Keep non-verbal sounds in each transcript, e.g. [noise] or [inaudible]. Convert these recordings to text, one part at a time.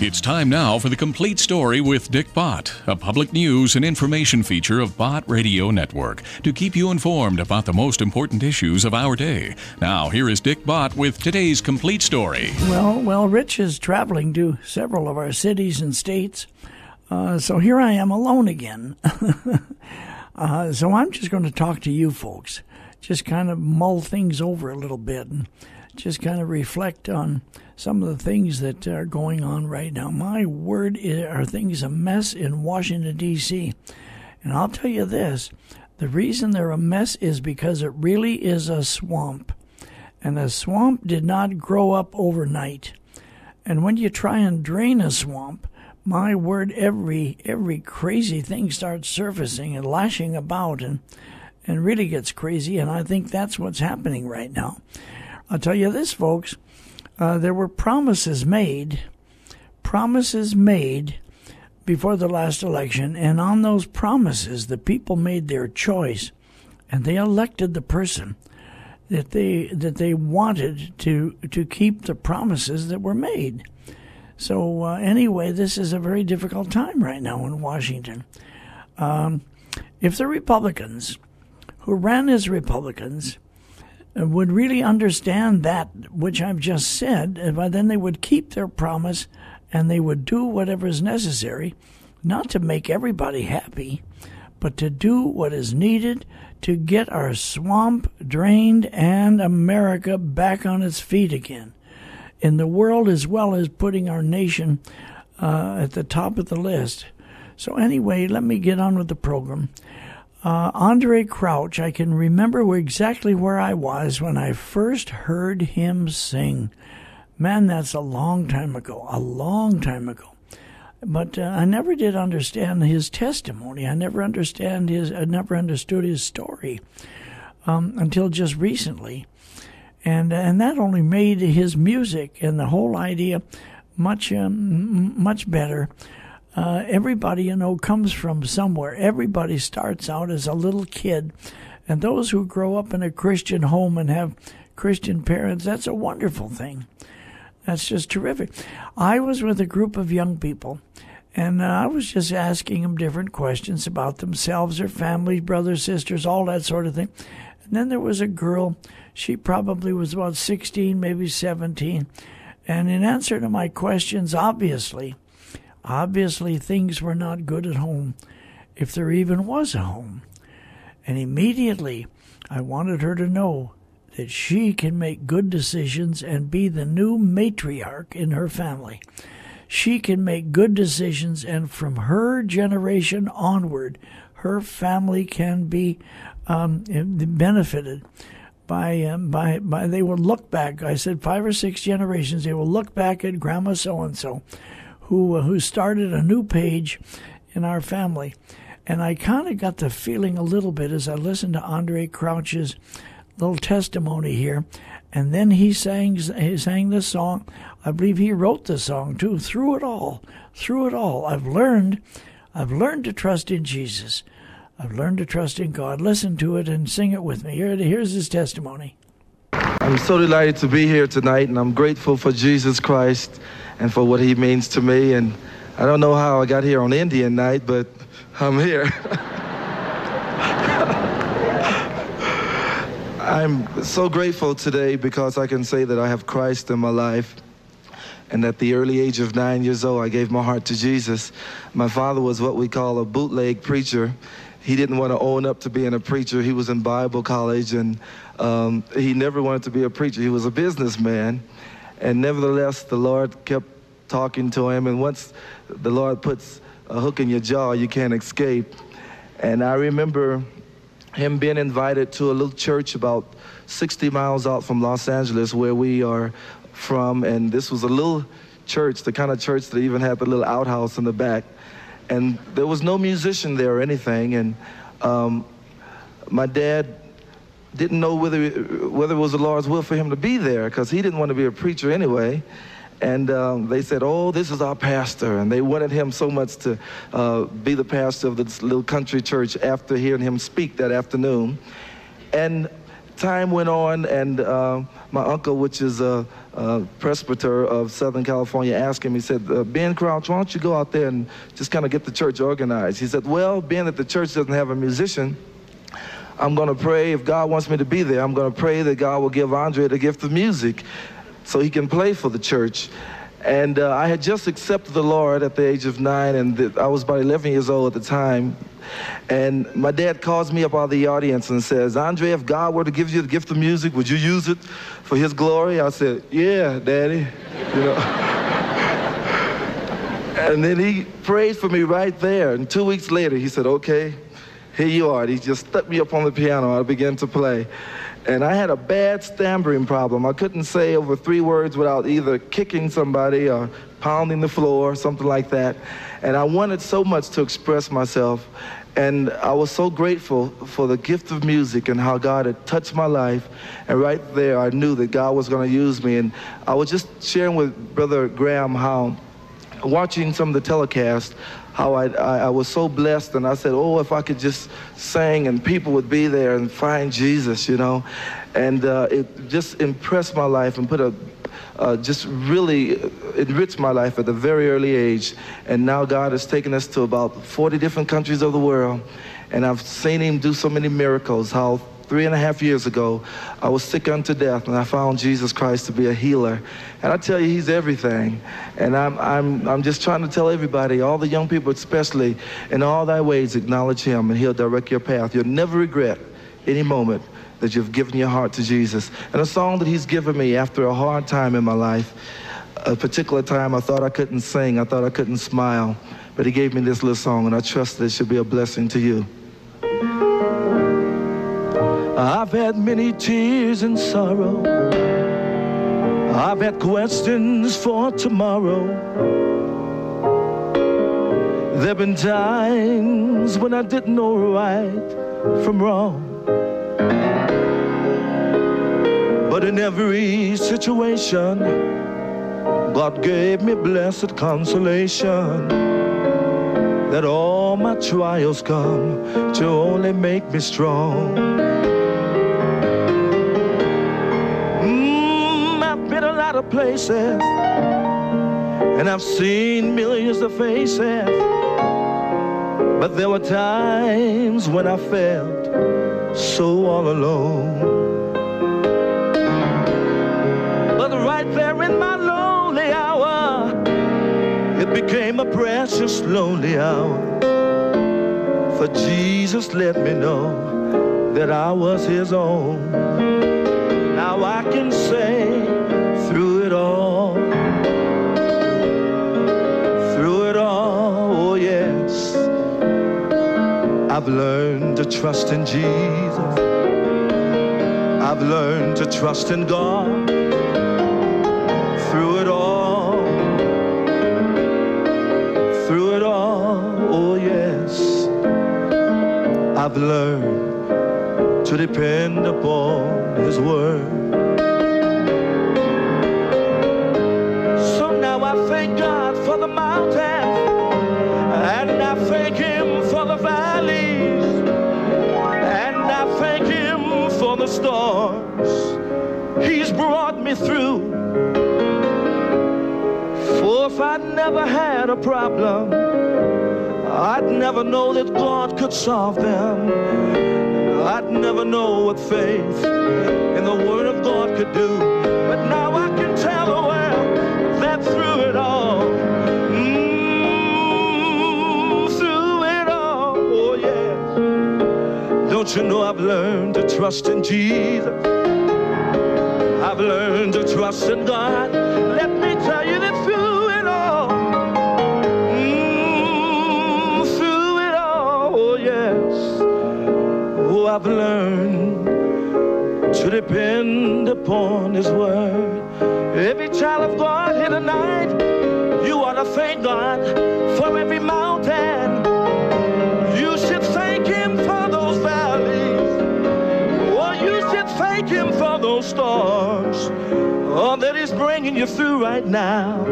It's time now for the complete story with Dick Bott, a public news and information feature of Bott Radio Network to keep you informed about the most important issues of our day. Now, here is Dick Bott with today's complete story. Well, well, Rich is traveling to several of our cities and states, uh, so here I am alone again. [laughs] uh, so I'm just going to talk to you folks, just kind of mull things over a little bit and just kind of reflect on some of the things that are going on right now. My word, are things a mess in Washington, D.C. And I'll tell you this the reason they're a mess is because it really is a swamp. And a swamp did not grow up overnight. And when you try and drain a swamp, my word, every every crazy thing starts surfacing and lashing about and and really gets crazy. And I think that's what's happening right now. I'll tell you this, folks. Uh, there were promises made, promises made before the last election, and on those promises, the people made their choice, and they elected the person that they that they wanted to to keep the promises that were made. So uh, anyway, this is a very difficult time right now in Washington. Um, if the Republicans who ran as Republicans would really understand that which I've just said, and then they would keep their promise and they would do whatever is necessary, not to make everybody happy, but to do what is needed to get our swamp drained and America back on its feet again. In the world, as well as putting our nation uh, at the top of the list. So, anyway, let me get on with the program. Uh, Andraé Crouch, I can remember exactly where I was when I first heard him sing. Man, that's a long time ago, a long time ago. But uh, I never did understand his testimony. I never understand his. I never understood his story um, until just recently, and and that only made his music and the whole idea much um, much better. Uh, everybody, you know, comes from somewhere. Everybody starts out as a little kid. And those who grow up in a Christian home and have Christian parents, that's a wonderful thing. That's just terrific. I was with a group of young people, and I was just asking them different questions about themselves, their families, brothers, sisters, all that sort of thing. And then there was a girl, she probably was about 16, maybe 17. And in answer to my questions, obviously, Obviously, things were not good at home, if there even was a home. And immediately, I wanted her to know that she can make good decisions and be the new matriarch in her family. She can make good decisions, and from her generation onward, her family can be um, benefited by um, by by. They will look back. I said five or six generations. They will look back at Grandma so and so, who uh, who started a new page in our family. And I kind of got the feeling a little bit as I listened to Andre Crouch's little testimony here. And then he sang, he sang this song. I believe he wrote the song too. Through it all, through it all, I've learned, I've learned to trust in Jesus. I've learned to trust in God. Listen to it and sing it with me. Here, here's his testimony. I'm so delighted to be here tonight, and I'm grateful for Jesus Christ and for what he means to me. And I don't know how I got here on Indian night, but I'm here. [laughs] I'm so grateful today because I can say that I have Christ in my life. And at the early age of nine years old, I gave my heart to Jesus. My father was what we call a bootleg preacher. He didn't want to own up to being a preacher. He was in Bible college and um, he never wanted to be a preacher. He was a businessman. And nevertheless, the Lord kept talking to him. And once the Lord puts a hook in your jaw, you can't escape. And I remember him being invited to a little church about 60 miles out from Los Angeles, where we are from. And this was a little church, the kind of church that even had the little outhouse in the back. And there was no musician there or anything. And um, my dad didn't know whether, whether it was the Lord's will for him to be there because he didn't want to be a preacher anyway. And um, they said, Oh, this is our pastor. And they wanted him so much to uh, be the pastor of this little country church after hearing him speak that afternoon. And time went on, and uh, my uncle, which is a, uh, presbyter of Southern California asked him, he said, uh, Ben Crouch, why don't you go out there and just kind of get the church organized? He said, well, being that the church doesn't have a musician, I'm going to pray, if God wants me to be there, I'm going to pray that God will give Andre the gift of music so he can play for the church. And uh, I had just accepted the Lord at the age of nine, and I was about 11 years old at the time. And my dad calls me up out of the audience and says, Andre, if God were to give you the gift of music, would you use it for his glory? I said, yeah, daddy. You know. [laughs] and then he prayed for me right there. And two weeks later, he said, okay, here you are. He just stuck me up on the piano. I began to play. And I had a bad stammering problem. I couldn't say over three words without either kicking somebody or pounding the floor, something like that. And I wanted so much to express myself. And I was so grateful for the gift of music and how God had touched my life. And right there, I knew that God was going to use me. And I was just sharing with Brother Graham how watching some of the telecasts, how I, I, I, was so blessed. And I said, oh, if I could just sing and people would be there and find Jesus, you know. And uh, it just impressed my life and put a, uh, just really enriched my life at a very early age. And now God has taken us to about 40 different countries of the world. And I've seen him do so many miracles, how three and a half years ago, I was sick unto death, and I found Jesus Christ to be a healer. And I tell you, He's everything. And I'm, I'm, I'm just trying to tell everybody, all the young people especially, in all thy ways, acknowledge Him, and He'll direct your path. You'll never regret any moment that you've given your heart to Jesus. And a song that He's given me after a hard time in my life, a particular time I thought I couldn't sing, I thought I couldn't smile, but He gave me this little song, and I trust that it should be a blessing to you. I've had many tears and sorrow. I've had questions for tomorrow. There've been times when I didn't know right from wrong. But in every situation, God gave me blessed consolation that all my trials come to only make me strong. Of places, and I've seen millions of faces. But there were times when I felt so all alone. But right there in my lonely hour, it became a precious lonely hour. For Jesus let me know that I was his own. I've learned to trust in Jesus. I've learned to trust in God through it all. Through it all, oh yes. I've learned to depend upon His word. So now I thank God for the mountains and I thank Him for the valley. Storms he's brought me through. For if I'd never had a problem, I'd never know that God could solve them. I'd never know what faith in the Word of God could do. But now don't you know I've learned to trust in Jesus. I've learned to trust in God. Let me tell you that through it all, mm, through it all, yes, oh I've learned to depend upon His word. Every child of God here tonight, you ought to thank God for every bringing you through right now.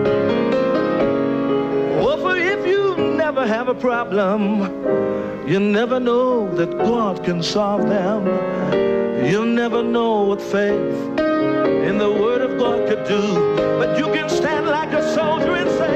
Well, for if you never have a problem, you never know that God can solve them. You'll never know what faith in the Word of God could do. But you can stand like a soldier and say,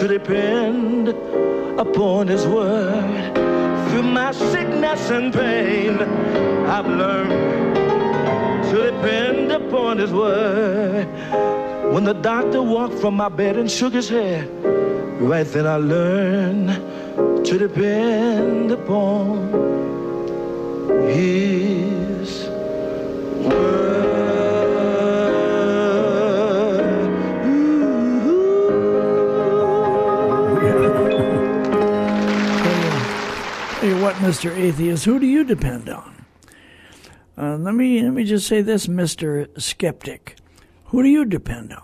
to depend upon His word? Through my sickness and pain, I've learned to depend upon His word. When the doctor walked from my bed and shook his head, right then I learned to depend upon His Mr. Atheist, who do you depend on? Uh, let me let me just say this, Mr. Skeptic. Who do you depend on?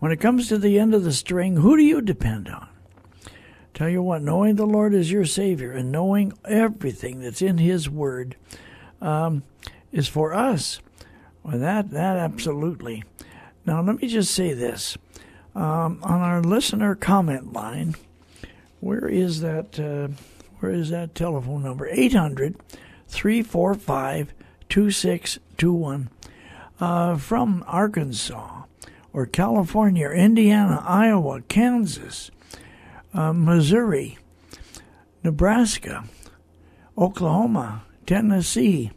When it comes to the end of the string, who do you depend on? Tell you what, knowing the Lord is your Savior and knowing everything that's in His Word um, is for us. Well, that that absolutely. Now, let me just say this: um, on our listener comment line, where is that? Uh, where is that telephone number? 800 345 2621. Uh, From Arkansas or California Indiana, Iowa, Kansas, uh, Missouri, Nebraska, Oklahoma, Tennessee,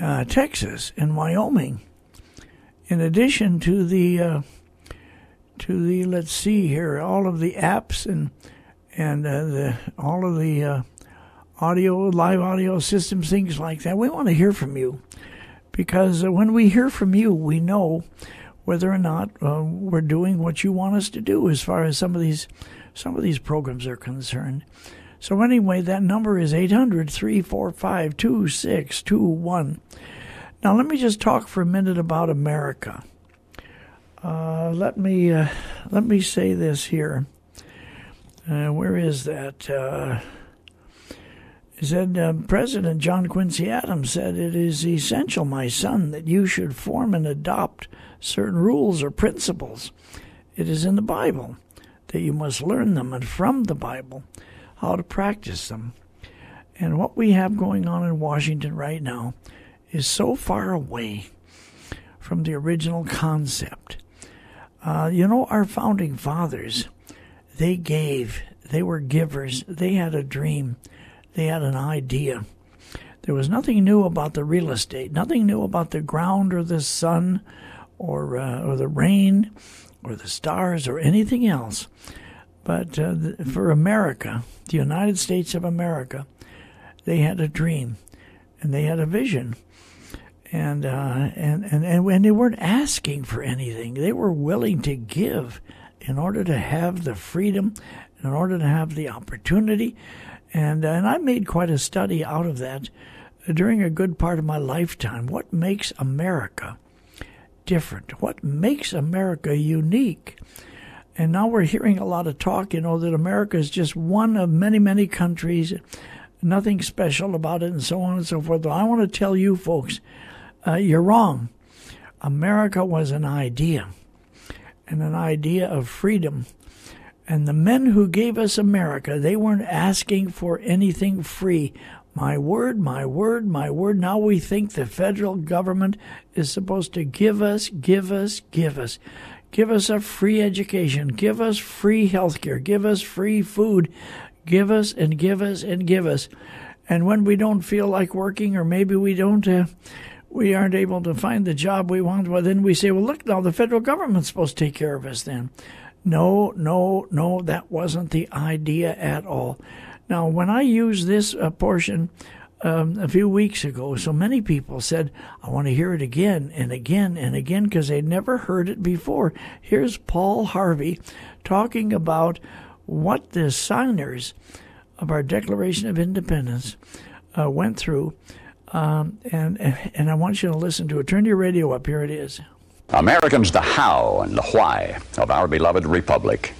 uh, Texas, and Wyoming. In addition to the uh, to the let's see here, all of the apps and and uh, the all of the uh, audio, live audio systems, things like that. We want to hear from you because uh, when we hear from you, we know whether or not uh, we're doing what you want us to do as far as some of these some of these programs are concerned. So anyway, that number is 800-345-2621. Now let me just talk for a minute about America. Uh, let me uh, let me say this here. Uh, where is that? Uh, he said, uh, President John Quincy Adams said, It is essential, my son, that you should form and adopt certain rules or principles. It is in the Bible that you must learn them, and from the Bible, how to practice them. And what we have going on in Washington right now is so far away from the original concept. Uh, you know, our founding fathers, they gave, they were givers, they had a dream, they had an idea. There was nothing new about the real estate, nothing new about the ground or the sun or, uh, or the rain or the stars or anything else. But uh, for America, the United States of America, they had a dream and they had a vision. And uh, and and and when they weren't asking for anything, they were willing to give in order to have the freedom, in order to have the opportunity, and and I made quite a study out of that during a good part of my lifetime. What makes America different? What makes America unique? And now we're hearing a lot of talk, you know, that America is just one of many, many countries, nothing special about it, and so on and so forth. But I want to tell you folks uh, you're wrong. America was an idea, and an idea of freedom. And the men who gave us America, they weren't asking for anything free. My word, my word, my word. Now we think the federal government is supposed to give us, give us, give us. Give us a free education. Give us free health care. Give us free food. Give us and give us and give us. And when we don't feel like working, or maybe we don't, uh, we aren't able to find the job we want, well, then we say, well, look, now the federal government's supposed to take care of us then. No, no, no, that wasn't the idea at all. Now, when I used this uh, portion um, a few weeks ago, so many people said, I want to hear it again and again and again because they'd never heard it before. Here's Paul Harvey talking about what the signers of our Declaration of Independence uh, went through. Um, and, and I want you to listen to it. Turn your radio up. Here it is. Americans, the how and the why of our beloved republic.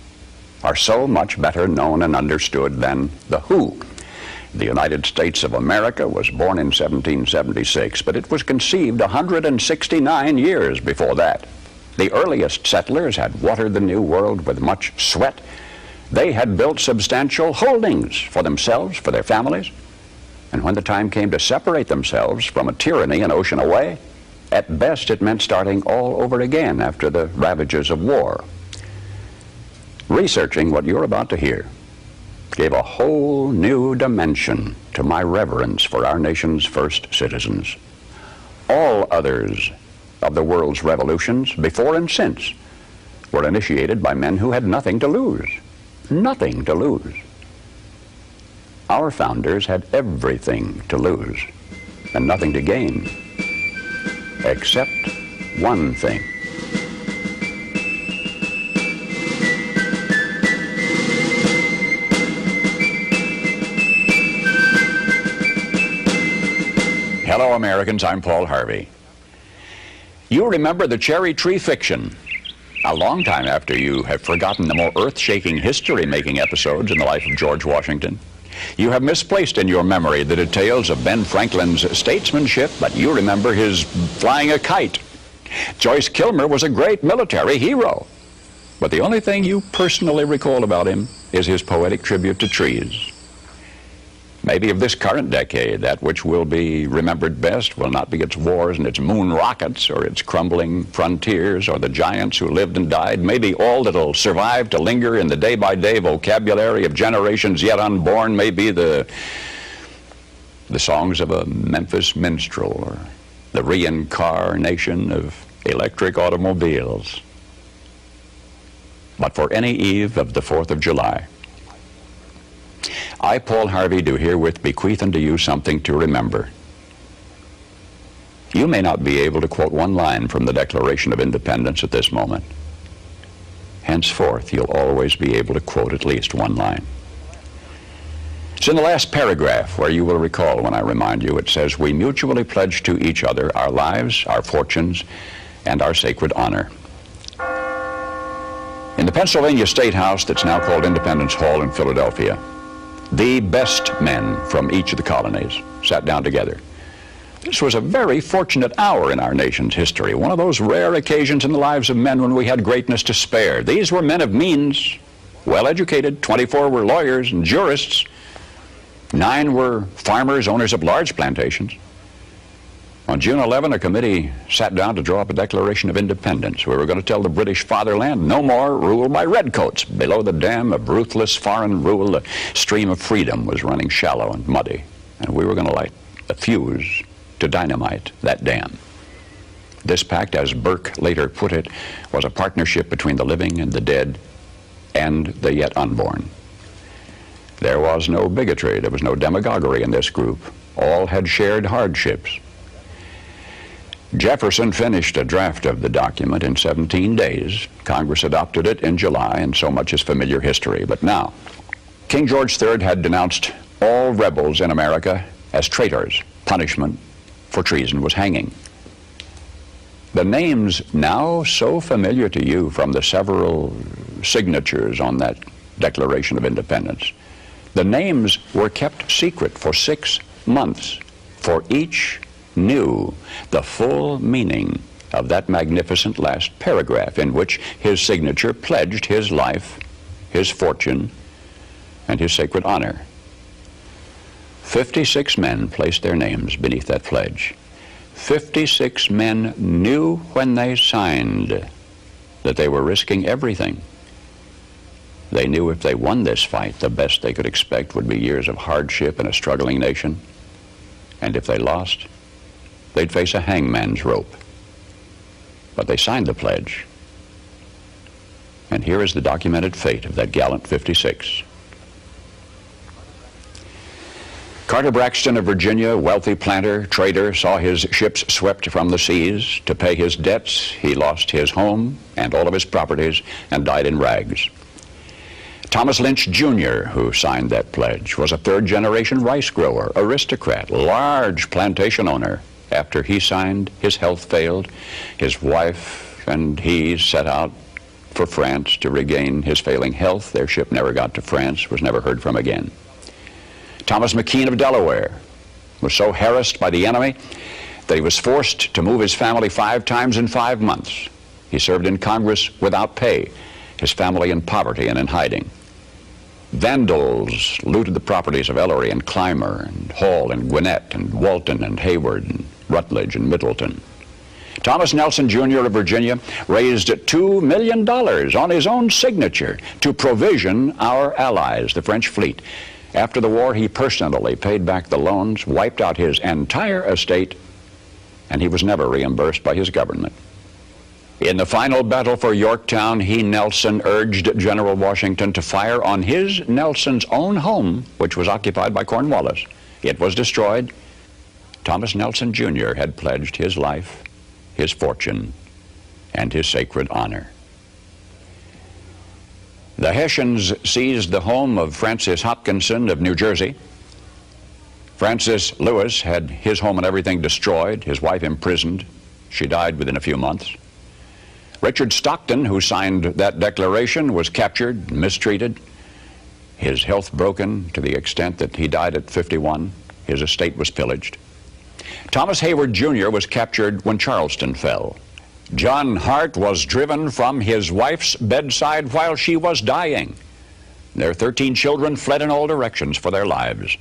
are so much better known and understood than the who. The United States of America was born in 1776, but it was conceived 169 years before that. The earliest settlers had watered the New World with much sweat. They had built substantial holdings for themselves, for their families. And when the time came to separate themselves from a tyranny an ocean away, at best it meant starting all over again after the ravages of war. Researching what you're about to hear gave a whole new dimension to my reverence for our nation's first citizens. All others of the world's revolutions, before and since, were initiated by men who had nothing to lose. Nothing to lose. Our founders had everything to lose and nothing to gain, except one thing. Hello, Americans. I'm Paul Harvey. You remember the cherry tree fiction a long time after you have forgotten the more earth shaking history making episodes in the life of George Washington. You have misplaced in your memory the details of Ben Franklin's statesmanship, but you remember his flying a kite. Joyce Kilmer was a great military hero. But the only thing you personally recall about him is his poetic tribute to trees. Maybe of this current decade, that which will be remembered best will not be its wars and its moon rockets or its crumbling frontiers or the giants who lived and died. Maybe all that'll survive to linger in the day by day vocabulary of generations yet unborn may be the, the songs of a Memphis minstrel or the reincarnation of electric automobiles. But for any eve of the 4th of July, I, Paul Harvey, do herewith bequeath unto you something to remember. You may not be able to quote one line from the Declaration of Independence at this moment. Henceforth, you'll always be able to quote at least one line. It's in the last paragraph where you will recall when I remind you it says, We mutually pledge to each other our lives, our fortunes, and our sacred honor. In the Pennsylvania State House that's now called Independence Hall in Philadelphia, the best men from each of the colonies sat down together. This was a very fortunate hour in our nation's history, one of those rare occasions in the lives of men when we had greatness to spare. These were men of means, well educated, 24 were lawyers and jurists, nine were farmers, owners of large plantations. On June 11, a committee sat down to draw up a Declaration of Independence. We were going to tell the British fatherland no more rule by redcoats. Below the dam of ruthless foreign rule, the stream of freedom was running shallow and muddy. And we were going to light a fuse to dynamite that dam. This pact, as Burke later put it, was a partnership between the living and the dead and the yet unborn. There was no bigotry, there was no demagoguery in this group. All had shared hardships. Jefferson finished a draft of the document in 17 days. Congress adopted it in July, and so much is familiar history. But now, King George III had denounced all rebels in America as traitors. Punishment for treason was hanging. The names now so familiar to you from the several signatures on that Declaration of Independence, the names were kept secret for six months for each knew the full meaning of that magnificent last paragraph in which his signature pledged his life, his fortune, and his sacred honor. 56 men placed their names beneath that pledge. 56 men knew when they signed that they were risking everything. They knew if they won this fight, the best they could expect would be years of hardship in a struggling nation. And if they lost, they'd face a hangman's rope. But they signed the pledge. And here is the documented fate of that gallant 56. Carter Braxton of Virginia, wealthy planter, trader, saw his ships swept from the seas. To pay his debts, he lost his home and all of his properties and died in rags. Thomas Lynch Jr., who signed that pledge, was a third generation rice grower, aristocrat, large plantation owner. After he signed, his health failed. His wife and he set out for France to regain his failing health. Their ship never got to France, was never heard from again. Thomas McKean of Delaware was so harassed by the enemy that he was forced to move his family five times in five months. He served in Congress without pay, his family in poverty and in hiding. Vandals looted the properties of Ellery and Clymer and Hall and Gwinnett and Walton and Heyward and Rutledge and Middleton. Thomas Nelson Jr. of Virginia raised $2 million on his own signature to provision our allies, the French fleet. After the war, he personally paid back the loans, wiped out his entire estate, and he was never reimbursed by his government. In the final battle for Yorktown, he, Nelson, urged General Washington to fire on his, Nelson's own home, which was occupied by Cornwallis. It was destroyed. Thomas Nelson Jr. had pledged his life his fortune, and his sacred honor. The Hessians seized the home of Francis Hopkinson of New Jersey. Francis Lewis had his home and everything destroyed, his wife imprisoned. She died within a few months. Richard Stockton, who signed that declaration, was captured, mistreated, his health broken to the extent that he died at 51. His estate was pillaged. Thomas Heyward Jr. was captured when Charleston fell. John Hart was driven from his wife's bedside while she was dying. Their 13 children fled in all directions for their lives.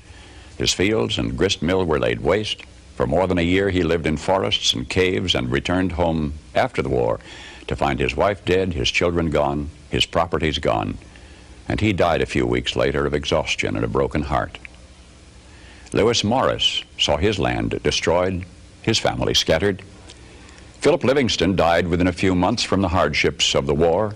His fields and grist mill were laid waste. For more than a year, he lived in forests and caves and returned home after the war to find his wife dead, his children gone, his properties gone, and he died a few weeks later of exhaustion and a broken heart. Lewis Morris saw his land destroyed, his family scattered. Philip Livingston died within a few months from the hardships of the war.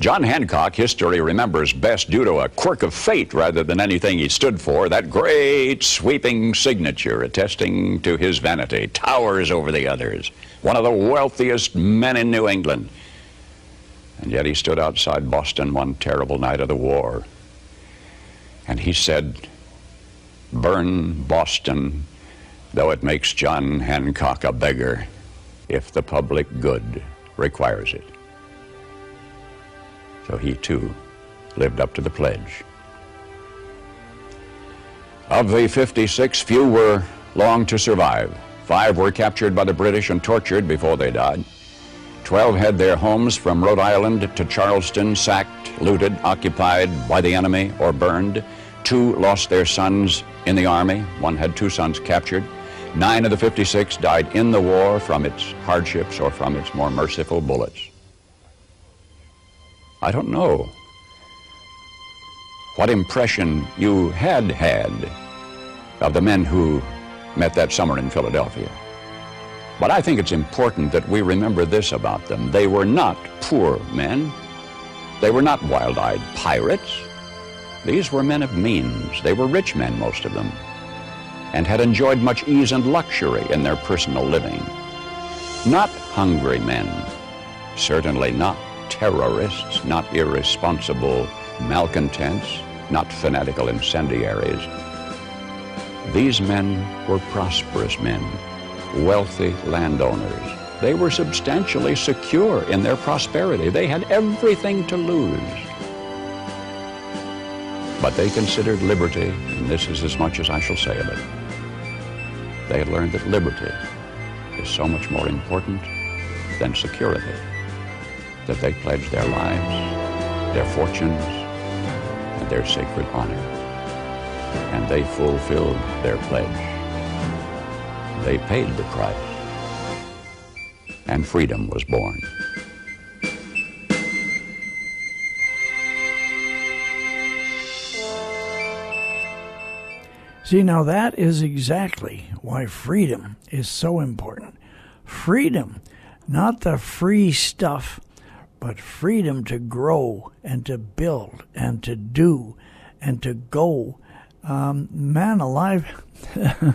John Hancock, history remembers best due to a quirk of fate rather than anything he stood for, that great sweeping signature attesting to his vanity, towers over the others, one of the wealthiest men in New England. And yet he stood outside Boston one terrible night of the war, and he said, burn Boston, though it makes John Hancock a beggar, if the public good requires it. So he too lived up to the pledge. Of the 56, few were long to survive. Five were captured by the British and tortured before they died. Twelve had their homes from Rhode Island to Charleston sacked, looted, occupied by the enemy, or burned. Two lost their sons in the Army. One had two sons captured. Nine of the 56 died in the war from its hardships or from its more merciful bullets. I don't know what impression you had had of the men who met that summer in Philadelphia. But I think it's important that we remember this about them. They were not poor men. They were not wild-eyed pirates. These were men of means. They were rich men, most of them, and had enjoyed much ease and luxury in their personal living. Not hungry men, certainly not terrorists, not irresponsible malcontents, not fanatical incendiaries. These men were prosperous men, wealthy landowners. They were substantially secure in their prosperity. They had everything to lose. But they considered liberty, and this is as much as I shall say of it. They had learned that liberty is so much more important than security, that they pledged their lives, their fortunes, and their sacred honor. And they fulfilled their pledge. They paid the price, and freedom was born. See, now that is exactly why freedom is so important. Freedom, not the free stuff, but freedom to grow and to build and to do and to go. Um, man alive, [laughs] if,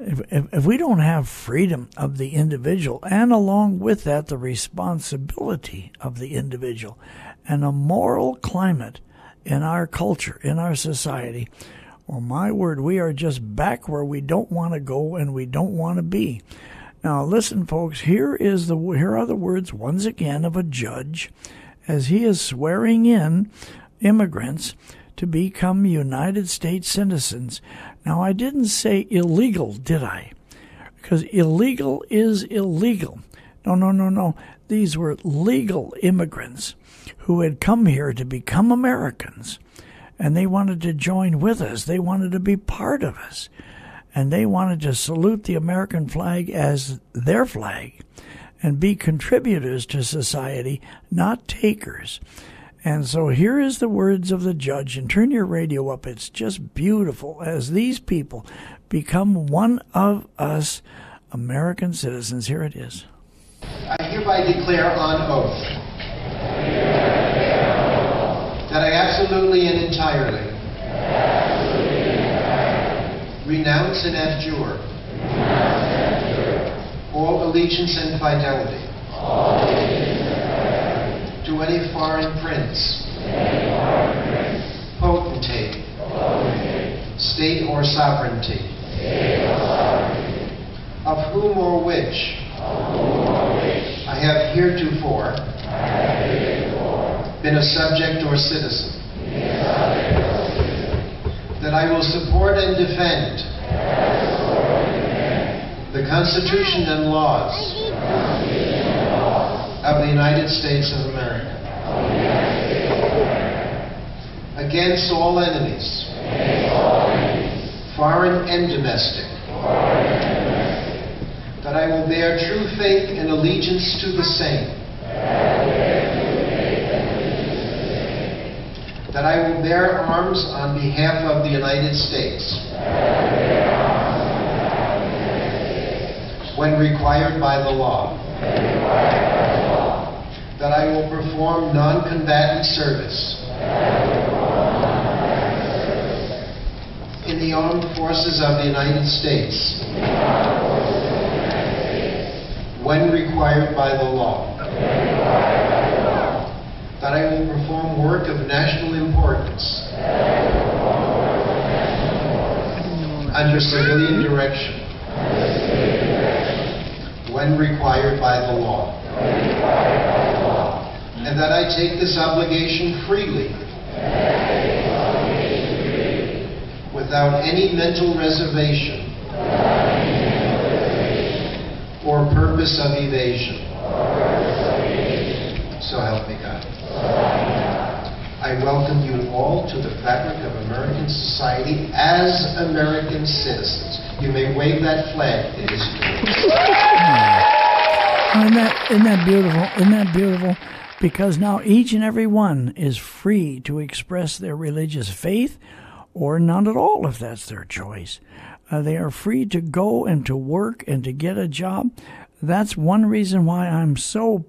if, if we don't have freedom of the individual, and along with that, the responsibility of the individual, and a moral climate in our culture, in our society, well, my word, we are just back where we don't want to go and we don't want to be. Now, listen, folks. Here is the here are the words once again of a judge, as he is swearing in immigrants to become United States citizens. Now, I didn't say illegal, did I? Because illegal is illegal. No, no, no, no. These were legal immigrants who had come here to become Americans. And they wanted to join with us. They wanted to be part of us. And they wanted to salute the American flag as their flag and be contributors to society, not takers. And so here is the words of the judge, and turn your radio up. It's just beautiful as these people become one of us American citizens. Here it is. I hereby declare on oath that I absolutely and entirely renounce and abjure all allegiance and fidelity to any foreign prince, potentate, state or sovereignty, of whom or which I have heretofore been a subject or citizen. That I will support and defend the Constitution and laws of the United States of America against all enemies, foreign and domestic. That I will bear true faith and allegiance to the same. That I will bear arms on behalf of the United States. When required by the law. That I will perform non-combatant service. In the armed forces of the United States. When required by the law. That I will perform work of national importance. Under civilian direction. When required by the law. And that I take this obligation freely. Without any mental reservation. Or purpose of evasion. So help me. I welcome you all to the fabric of American society as American citizens. You may wave that flag. It is yours. [laughs] Isn't that, isn't that beautiful? Isn't that beautiful? Because now each and every one is free to express their religious faith or none at all if that's their choice. Uh, they are free to go and to work and to get a job. That's one reason why I'm so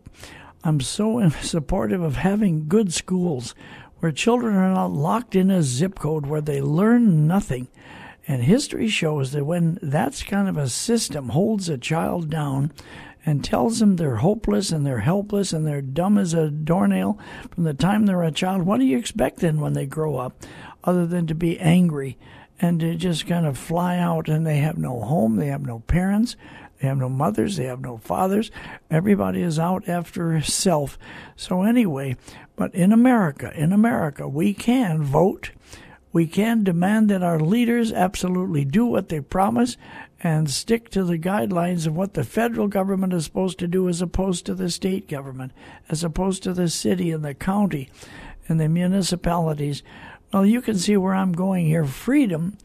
I'm so [laughs] supportive of having good schools where children are not locked in a zip code where they learn nothing. And history shows that when that kind of a system holds a child down and tells them they're hopeless and they're helpless and they're dumb as a doornail from the time they're a child, what do you expect then when they grow up other than to be angry and to just kind of fly out and they have no home, they have no parents, they have no mothers, they have no fathers. Everybody is out after self. So, anyway, but in America, in America, we can vote. We can demand that our leaders absolutely do what they promise and stick to the guidelines of what the federal government is supposed to do as opposed to the state government, as opposed to the city and the county and the municipalities. Well, you can see where I'm going here. Freedom,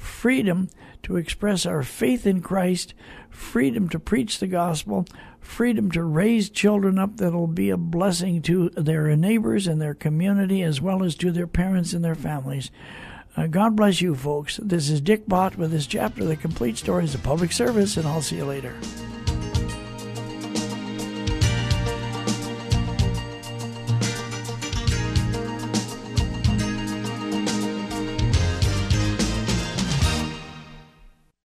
freedom to express our faith in Christ, freedom to preach the gospel, freedom to raise children up that'll be a blessing to their neighbors and their community as well as to their parents and their families. Uh, God bless you, folks. This is Dick Bott with this chapter, The Complete Stories of Public Service, and I'll see you later.